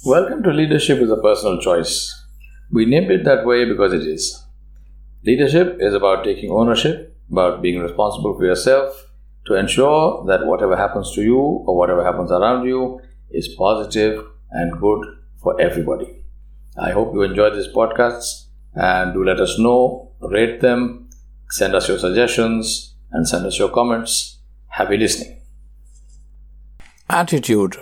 Welcome to Leadership is a Personal Choice. We named it that way because it is. Leadership is about taking ownership, about being responsible for yourself to ensure that whatever happens to you or whatever happens around you is positive and good for everybody. I hope you enjoy these podcasts and do let us know, rate them, send us your suggestions, and send us your comments. Happy listening. Attitude.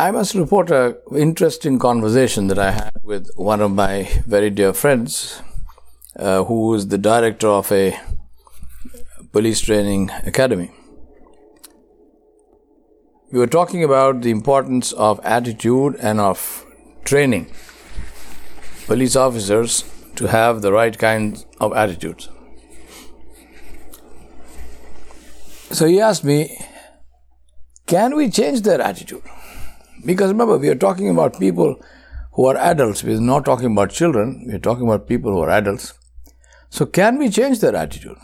I must report an interesting conversation that I had with one of my very dear friends, uh, who is the director of a police training academy. We were talking about the importance of attitude and of training police officers to have the right kind of attitudes. So he asked me, can we change their attitude? Because remember, we are talking about people who are adults. We are not talking about children. We are talking about people who are adults. So, can we change their attitude?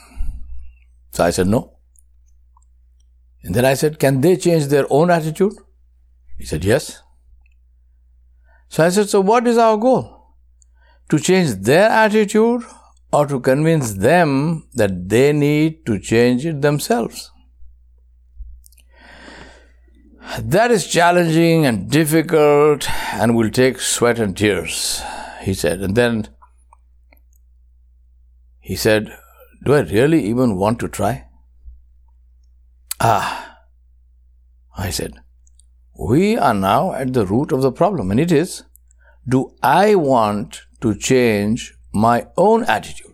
So I said, no. And then I said, can they change their own attitude? He said, yes. So I said, so what is our goal? To change their attitude or to convince them that they need to change it themselves? That is challenging and difficult and will take sweat and tears, he said. And then he said, Do I really even want to try? Ah, I said, we are now at the root of the problem, and it is do I want to change my own attitude?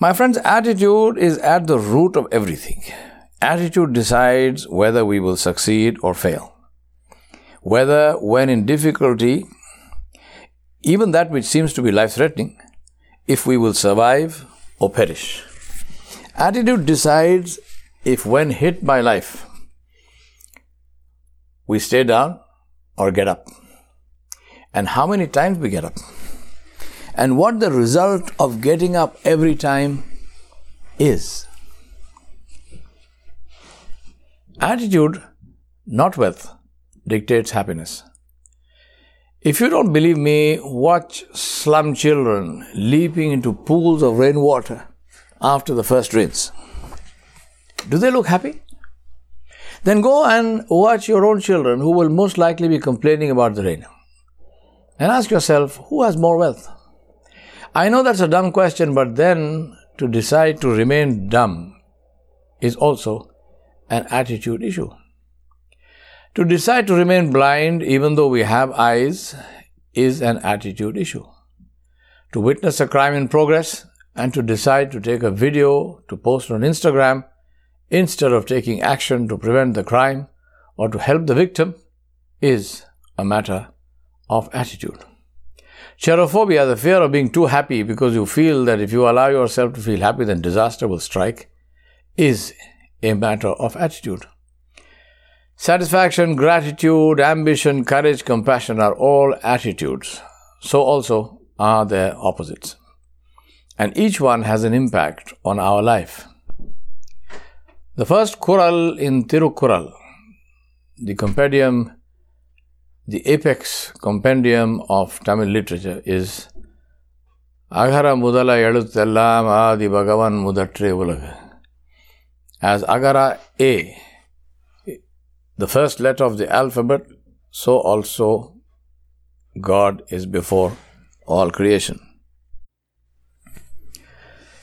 My friend's attitude is at the root of everything. Attitude decides whether we will succeed or fail. Whether, when in difficulty, even that which seems to be life threatening, if we will survive or perish. Attitude decides if, when hit by life, we stay down or get up. And how many times we get up. And what the result of getting up every time is. Attitude, not wealth, dictates happiness. If you don't believe me, watch slum children leaping into pools of rainwater after the first rains. Do they look happy? Then go and watch your own children who will most likely be complaining about the rain. And ask yourself, who has more wealth? I know that's a dumb question, but then to decide to remain dumb is also an attitude issue. To decide to remain blind even though we have eyes is an attitude issue. To witness a crime in progress and to decide to take a video to post on Instagram instead of taking action to prevent the crime or to help the victim is a matter of attitude. Cherophobia, the fear of being too happy because you feel that if you allow yourself to feel happy, then disaster will strike, is a matter of attitude. Satisfaction, gratitude, ambition, courage, compassion are all attitudes. So also are their opposites. And each one has an impact on our life. The first Kural in Tirukural, the compendium, the apex compendium of Tamil literature is Agara Mudala Eluttellam Adi Bhagavan Mudatre Ulaga as Agara A, the first letter of the alphabet, so also God is before all creation.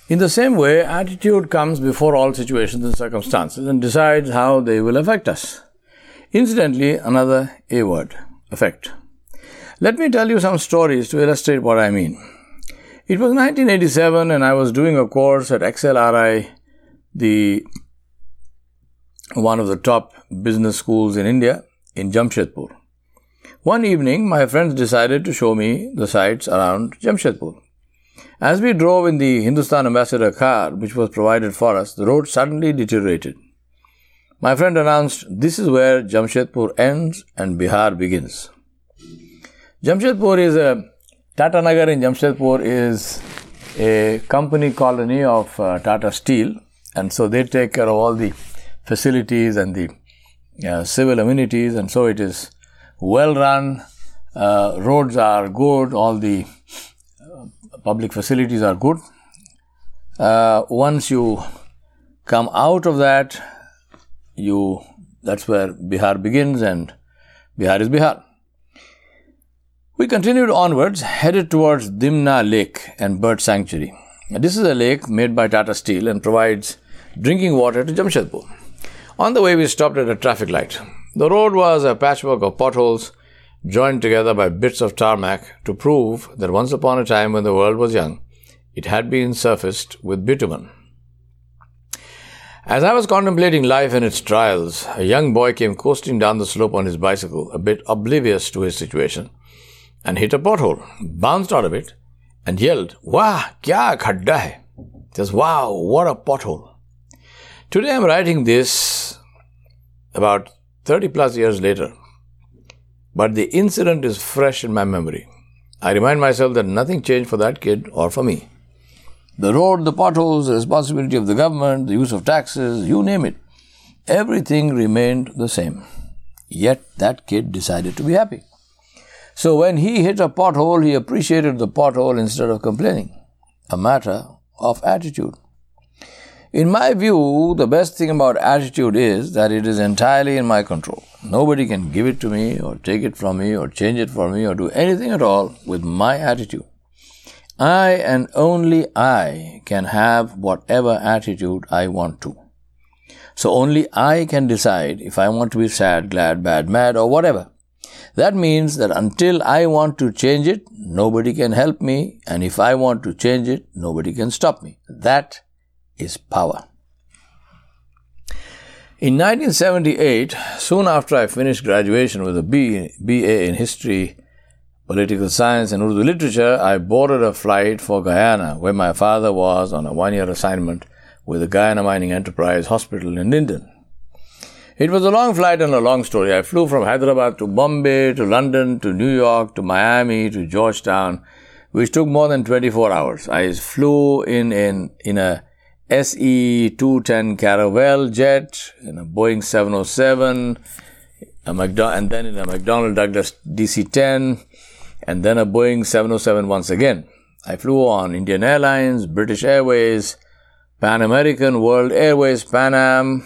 In the same way, attitude comes before all situations and circumstances and decides how they will affect us. Incidentally, another A word, affect. Let me tell you some stories to illustrate what I mean. It was 1987 and I was doing a course at XLRI, the one of the top business schools in India, in Jamshedpur. One evening, my friends decided to show me the sights around Jamshedpur. As we drove in the Hindustan Ambassador car, which was provided for us, the road suddenly deteriorated. My friend announced, This is where Jamshedpur ends and Bihar begins. Jamshedpur is a Tata Nagar in Jamshedpur is a company colony of uh, Tata Steel, and so they take care of all the facilities and the uh, civil amenities, and so it is well run. Uh, roads are good, all the uh, public facilities are good. Uh, once you come out of that, you that's where Bihar begins, and Bihar is Bihar. We continued onwards, headed towards Dimna Lake and Bird Sanctuary. This is a lake made by Tata Steel and provides drinking water to Jamshedpur. On the way, we stopped at a traffic light. The road was a patchwork of potholes joined together by bits of tarmac to prove that once upon a time when the world was young, it had been surfaced with bitumen. As I was contemplating life and its trials, a young boy came coasting down the slope on his bicycle, a bit oblivious to his situation, and hit a pothole, bounced out of it, and yelled, Wah, kya khadda hai? Says, wow, what a pothole. Today I'm writing this about 30 plus years later, but the incident is fresh in my memory. I remind myself that nothing changed for that kid or for me. The road, the potholes, the responsibility of the government, the use of taxes, you name it. Everything remained the same. Yet that kid decided to be happy. So when he hit a pothole, he appreciated the pothole instead of complaining. A matter of attitude. In my view, the best thing about attitude is that it is entirely in my control. Nobody can give it to me or take it from me or change it for me or do anything at all with my attitude. I and only I can have whatever attitude I want to. So only I can decide if I want to be sad, glad, bad, mad, or whatever. That means that until I want to change it, nobody can help me, and if I want to change it, nobody can stop me. That is power. In 1978, soon after I finished graduation with a BA in History, Political Science, and Urdu Literature, I boarded a flight for Guyana, where my father was on a one year assignment with the Guyana Mining Enterprise Hospital in Linden. It was a long flight and a long story. I flew from Hyderabad to Bombay, to London, to New York, to Miami, to Georgetown, which took more than 24 hours. I flew in, in, in a SE-210 Caravelle jet, in a Boeing 707, a McDo- and then in a McDonnell Douglas DC-10, and then a Boeing 707 once again. I flew on Indian Airlines, British Airways, Pan American, World Airways, Pan Am,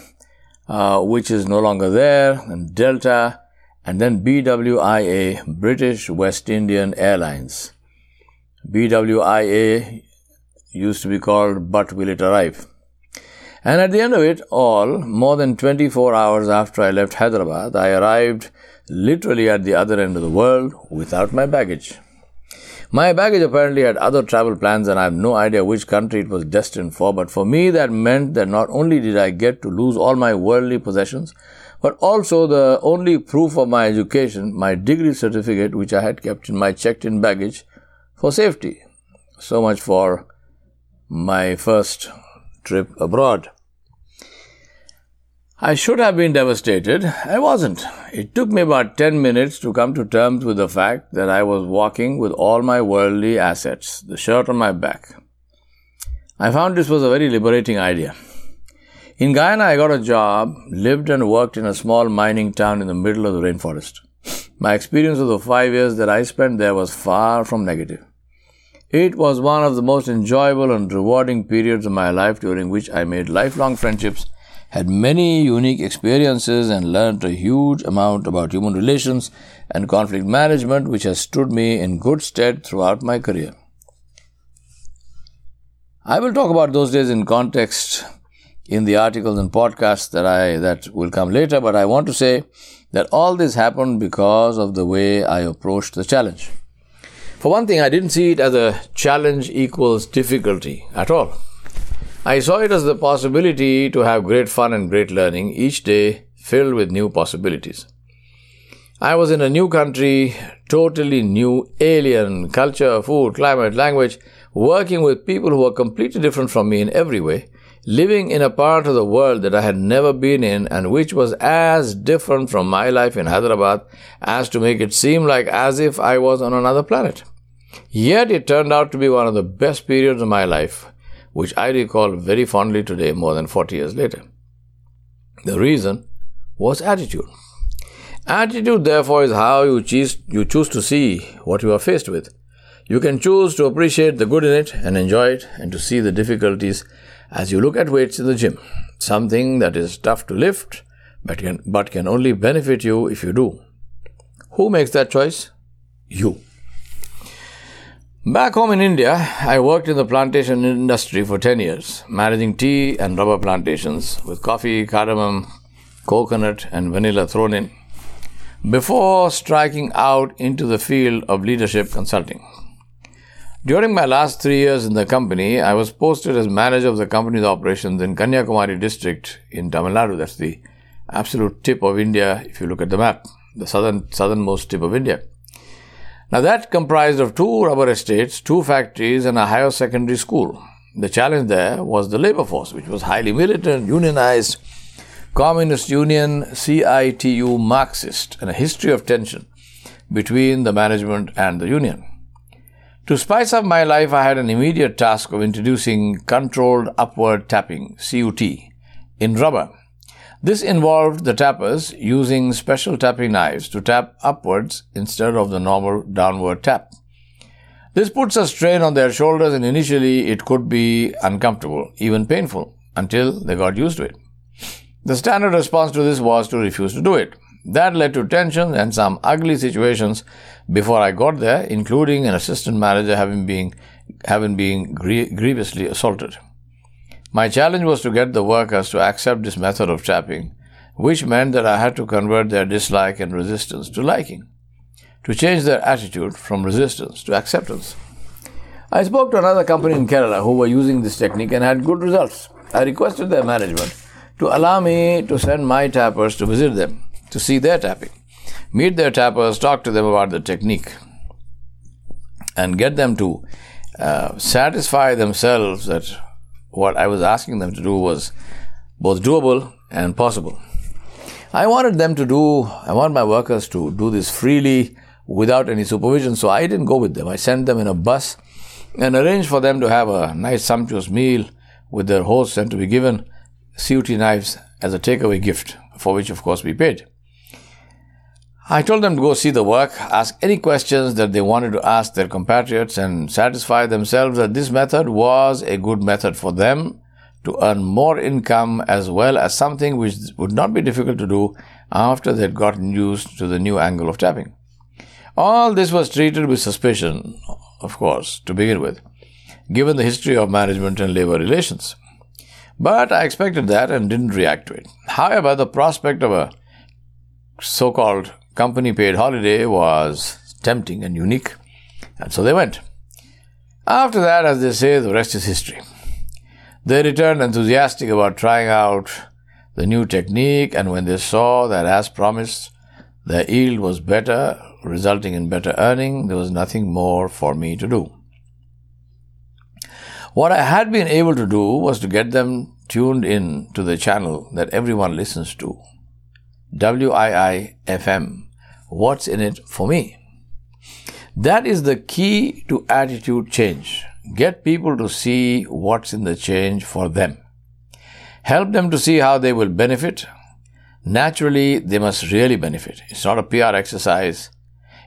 uh, which is no longer there, and Delta, and then BWIA, British West Indian Airlines. BWIA used to be called But Will It Arrive? And at the end of it all, more than 24 hours after I left Hyderabad, I arrived literally at the other end of the world without my baggage. My baggage apparently had other travel plans, and I have no idea which country it was destined for, but for me that meant that not only did I get to lose all my worldly possessions, but also the only proof of my education, my degree certificate, which I had kept in my checked in baggage for safety. So much for my first trip abroad. I should have been devastated. I wasn't. It took me about 10 minutes to come to terms with the fact that I was walking with all my worldly assets, the shirt on my back. I found this was a very liberating idea. In Guyana, I got a job, lived and worked in a small mining town in the middle of the rainforest. My experience of the five years that I spent there was far from negative. It was one of the most enjoyable and rewarding periods of my life during which I made lifelong friendships, had many unique experiences, and learned a huge amount about human relations and conflict management, which has stood me in good stead throughout my career. I will talk about those days in context in the articles and podcasts that I that will come later, but I want to say that all this happened because of the way I approached the challenge. For one thing, I didn't see it as a challenge equals difficulty at all. I saw it as the possibility to have great fun and great learning each day filled with new possibilities. I was in a new country, totally new, alien culture, food, climate, language, working with people who were completely different from me in every way, living in a part of the world that I had never been in and which was as different from my life in Hyderabad as to make it seem like as if I was on another planet. Yet it turned out to be one of the best periods of my life, which I recall very fondly today, more than 40 years later. The reason was attitude. Attitude, therefore, is how you choose, you choose to see what you are faced with. You can choose to appreciate the good in it and enjoy it, and to see the difficulties as you look at weights in the gym. Something that is tough to lift, but can, but can only benefit you if you do. Who makes that choice? You. Back home in India, I worked in the plantation industry for 10 years, managing tea and rubber plantations with coffee, cardamom, coconut, and vanilla thrown in, before striking out into the field of leadership consulting. During my last three years in the company, I was posted as manager of the company's operations in Kanyakumari district in Tamil Nadu. That's the absolute tip of India if you look at the map, the southern southernmost tip of India. Now that comprised of two rubber estates, two factories, and a higher secondary school. The challenge there was the labor force, which was highly militant, unionized, Communist Union, CITU Marxist, and a history of tension between the management and the union. To spice up my life, I had an immediate task of introducing controlled upward tapping, CUT, in rubber this involved the tappers using special tapping knives to tap upwards instead of the normal downward tap. This puts a strain on their shoulders and initially it could be uncomfortable, even painful, until they got used to it. The standard response to this was to refuse to do it. That led to tensions and some ugly situations before I got there, including an assistant manager having been, having been grievously assaulted. My challenge was to get the workers to accept this method of tapping, which meant that I had to convert their dislike and resistance to liking, to change their attitude from resistance to acceptance. I spoke to another company in Kerala who were using this technique and had good results. I requested their management to allow me to send my tappers to visit them, to see their tapping, meet their tappers, talk to them about the technique, and get them to uh, satisfy themselves that what I was asking them to do was both doable and possible. I wanted them to do, I want my workers to do this freely without any supervision, so I didn't go with them. I sent them in a bus and arranged for them to have a nice sumptuous meal with their hosts and to be given CUT knives as a takeaway gift, for which of course we paid. I told them to go see the work, ask any questions that they wanted to ask their compatriots, and satisfy themselves that this method was a good method for them to earn more income as well as something which would not be difficult to do after they had gotten used to the new angle of tapping. All this was treated with suspicion, of course, to begin with, given the history of management and labor relations. But I expected that and didn't react to it. However, the prospect of a so called company paid holiday was tempting and unique, and so they went. After that, as they say, the rest is history. They returned enthusiastic about trying out the new technique, and when they saw that, as promised, their yield was better, resulting in better earning, there was nothing more for me to do. What I had been able to do was to get them tuned in to the channel that everyone listens to, WIIFM. What's in it for me? That is the key to attitude change. Get people to see what's in the change for them. Help them to see how they will benefit. Naturally, they must really benefit. It's not a PR exercise.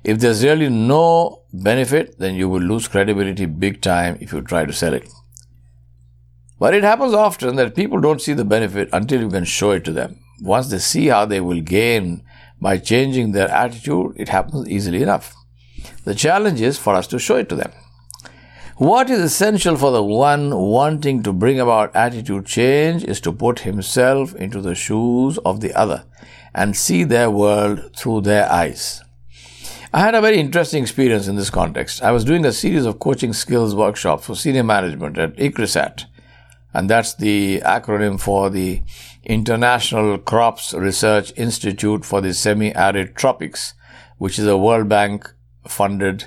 If there's really no benefit, then you will lose credibility big time if you try to sell it. But it happens often that people don't see the benefit until you can show it to them once they see how they will gain by changing their attitude, it happens easily enough. The challenge is for us to show it to them. What is essential for the one wanting to bring about attitude change is to put himself into the shoes of the other and see their world through their eyes. I had a very interesting experience in this context. I was doing a series of coaching skills workshops for senior management at ICRISAT, and that's the acronym for the International Crops Research Institute for the Semi-Arid Tropics, which is a World Bank funded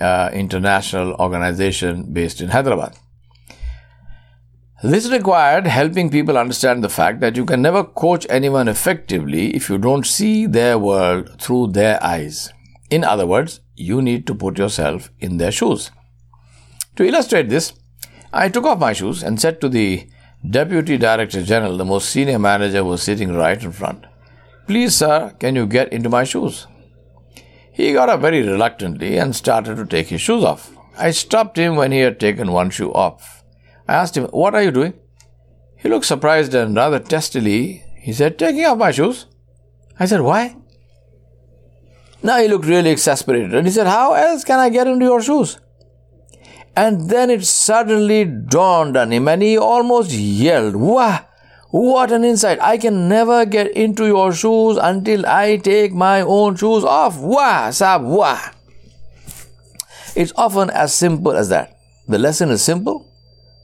uh, international organization based in Hyderabad. This required helping people understand the fact that you can never coach anyone effectively if you don't see their world through their eyes. In other words, you need to put yourself in their shoes. To illustrate this, I took off my shoes and said to the Deputy Director General, the most senior manager, who was sitting right in front. Please, sir, can you get into my shoes? He got up very reluctantly and started to take his shoes off. I stopped him when he had taken one shoe off. I asked him, What are you doing? He looked surprised and rather testily. He said, Taking off my shoes. I said, Why? Now he looked really exasperated and he said, How else can I get into your shoes? And then it suddenly dawned on him and he almost yelled, Wah! What an insight! I can never get into your shoes until I take my own shoes off. Wah! Sab, wah! It's often as simple as that. The lesson is simple,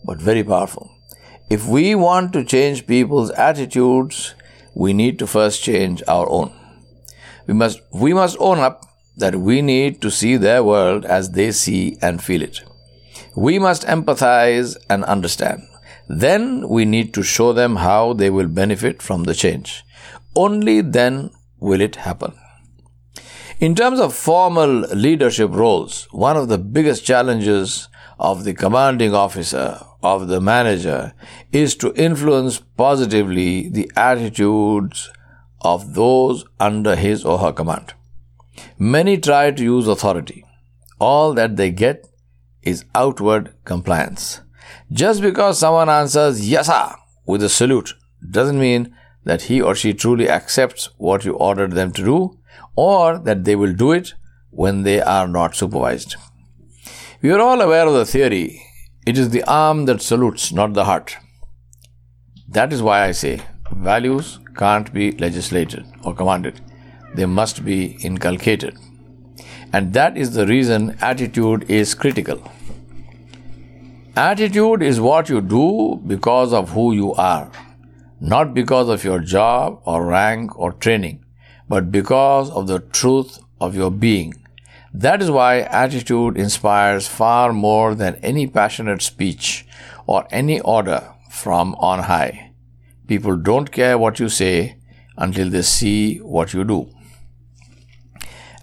but very powerful. If we want to change people's attitudes, we need to first change our own. We must, we must own up that we need to see their world as they see and feel it. We must empathize and understand. Then we need to show them how they will benefit from the change. Only then will it happen. In terms of formal leadership roles, one of the biggest challenges of the commanding officer, of the manager, is to influence positively the attitudes of those under his or her command. Many try to use authority. All that they get is outward compliance. Just because someone answers yes sir with a salute doesn't mean that he or she truly accepts what you ordered them to do or that they will do it when they are not supervised. We are all aware of the theory it is the arm that salutes, not the heart. That is why I say values can't be legislated or commanded, they must be inculcated. And that is the reason attitude is critical. Attitude is what you do because of who you are, not because of your job or rank or training, but because of the truth of your being. That is why attitude inspires far more than any passionate speech or any order from on high. People don't care what you say until they see what you do.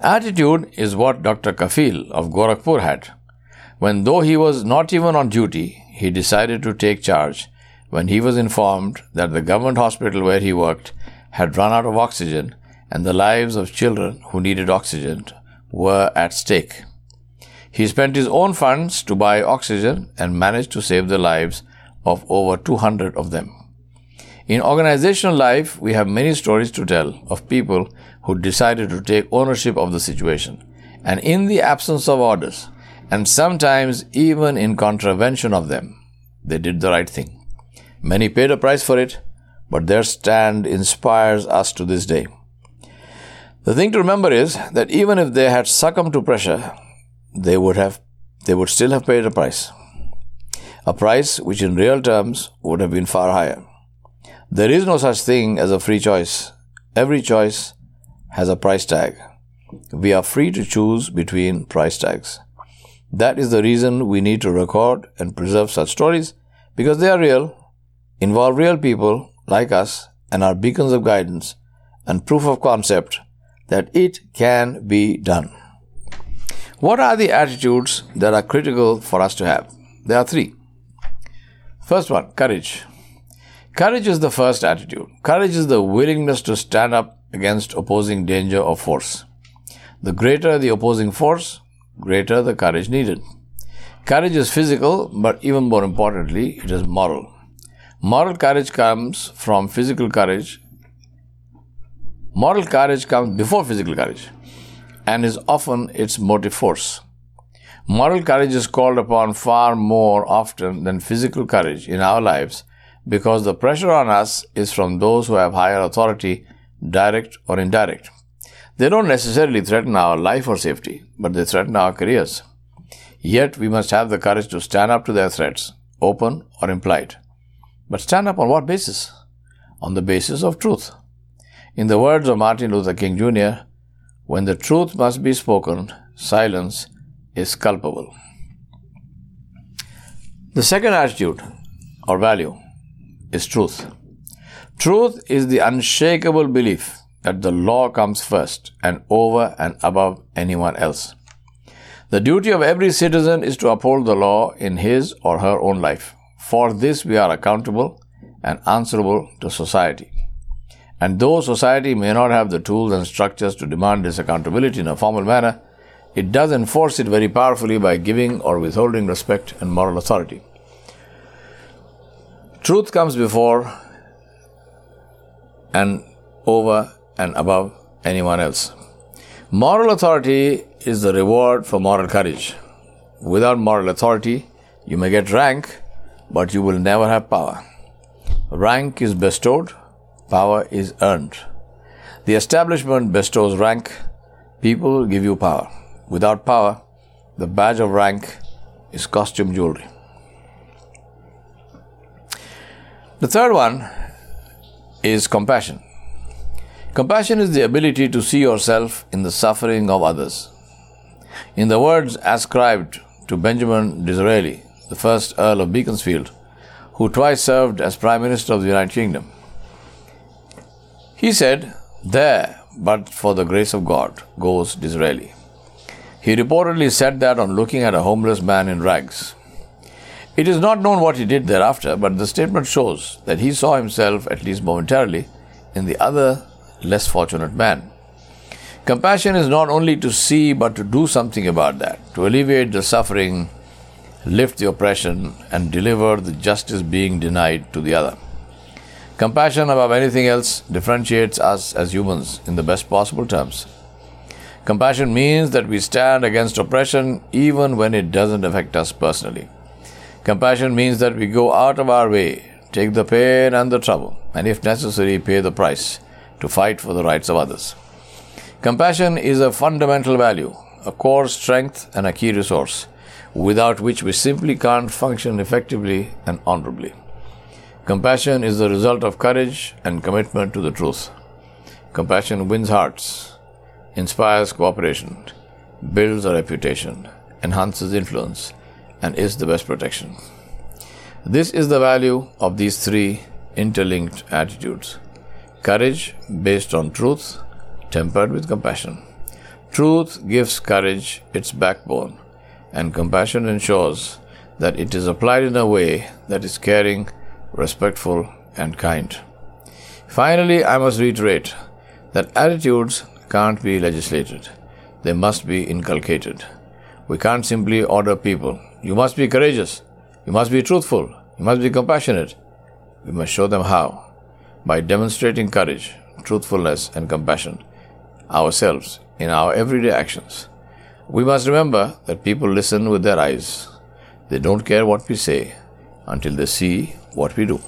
Attitude is what Dr. Kafil of Gorakhpur had when, though he was not even on duty, he decided to take charge when he was informed that the government hospital where he worked had run out of oxygen and the lives of children who needed oxygen were at stake. He spent his own funds to buy oxygen and managed to save the lives of over 200 of them. In organizational life, we have many stories to tell of people who decided to take ownership of the situation. And in the absence of orders, and sometimes even in contravention of them, they did the right thing. Many paid a price for it, but their stand inspires us to this day. The thing to remember is that even if they had succumbed to pressure, they would have they would still have paid a price. A price which in real terms would have been far higher. There is no such thing as a free choice. Every choice has a price tag. We are free to choose between price tags. That is the reason we need to record and preserve such stories because they are real, involve real people like us, and are beacons of guidance and proof of concept that it can be done. What are the attitudes that are critical for us to have? There are three. First one, courage. Courage is the first attitude. Courage is the willingness to stand up against opposing danger or force. The greater the opposing force, greater the courage needed. Courage is physical, but even more importantly, it is moral. Moral courage comes from physical courage. Moral courage comes before physical courage and is often its motive force. Moral courage is called upon far more often than physical courage in our lives because the pressure on us is from those who have higher authority, direct or indirect. They don't necessarily threaten our life or safety, but they threaten our careers. Yet we must have the courage to stand up to their threats, open or implied. But stand up on what basis? On the basis of truth. In the words of Martin Luther King Jr., when the truth must be spoken, silence is culpable. The second attitude or value is truth. Truth is the unshakable belief that the law comes first and over and above anyone else. The duty of every citizen is to uphold the law in his or her own life. For this we are accountable and answerable to society. And though society may not have the tools and structures to demand this accountability in a formal manner, it does enforce it very powerfully by giving or withholding respect and moral authority. Truth comes before and over and above anyone else. Moral authority is the reward for moral courage. Without moral authority, you may get rank, but you will never have power. Rank is bestowed, power is earned. The establishment bestows rank, people give you power. Without power, the badge of rank is costume jewelry. The third one is compassion. Compassion is the ability to see yourself in the suffering of others. In the words ascribed to Benjamin Disraeli, the first Earl of Beaconsfield, who twice served as Prime Minister of the United Kingdom, he said, There, but for the grace of God, goes Disraeli. He reportedly said that on looking at a homeless man in rags. It is not known what he did thereafter, but the statement shows that he saw himself, at least momentarily, in the other less fortunate man. Compassion is not only to see but to do something about that, to alleviate the suffering, lift the oppression, and deliver the justice being denied to the other. Compassion, above anything else, differentiates us as humans in the best possible terms. Compassion means that we stand against oppression even when it doesn't affect us personally. Compassion means that we go out of our way, take the pain and the trouble, and if necessary, pay the price to fight for the rights of others. Compassion is a fundamental value, a core strength, and a key resource, without which we simply can't function effectively and honorably. Compassion is the result of courage and commitment to the truth. Compassion wins hearts inspires cooperation, builds a reputation, enhances influence, and is the best protection. This is the value of these three interlinked attitudes courage based on truth, tempered with compassion. Truth gives courage its backbone, and compassion ensures that it is applied in a way that is caring, respectful, and kind. Finally, I must reiterate that attitudes can't be legislated, they must be inculcated. We can't simply order people. You must be courageous, you must be truthful, you must be compassionate. We must show them how by demonstrating courage, truthfulness, and compassion ourselves in our everyday actions. We must remember that people listen with their eyes. They don't care what we say until they see what we do.